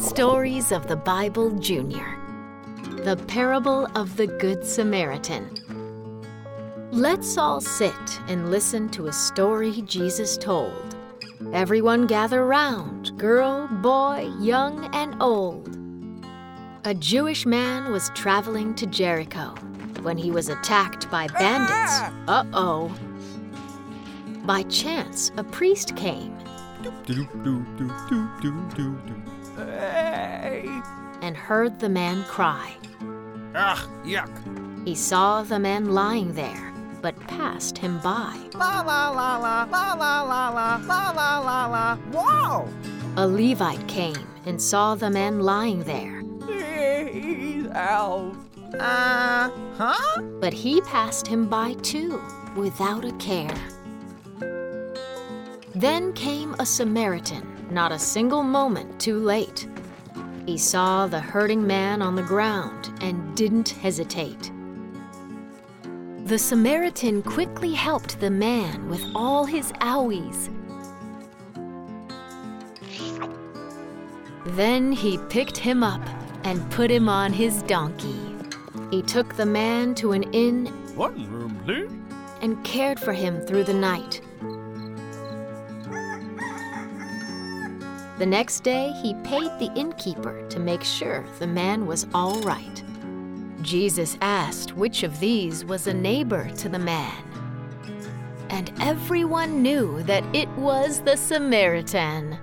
Stories of the Bible Junior The Parable of the Good Samaritan. Let's all sit and listen to a story Jesus told. Everyone gather round, girl, boy, young, and old. A Jewish man was traveling to Jericho when he was attacked by bandits. Uh oh. By chance, a priest came away, and heard the man cry. Ugh, yuck. He saw the man lying there, but passed him by. La la la la, la la la la, la la la la, whoa! A Levite came and saw the man lying there. He's out. Uh, huh? But he passed him by too, without a care. Then came a Samaritan, not a single moment too late. He saw the hurting man on the ground and didn't hesitate. The Samaritan quickly helped the man with all his owies. Then he picked him up and put him on his donkey. He took the man to an inn One room, please. and cared for him through the night. The next day, he paid the innkeeper to make sure the man was all right. Jesus asked which of these was a neighbor to the man. And everyone knew that it was the Samaritan.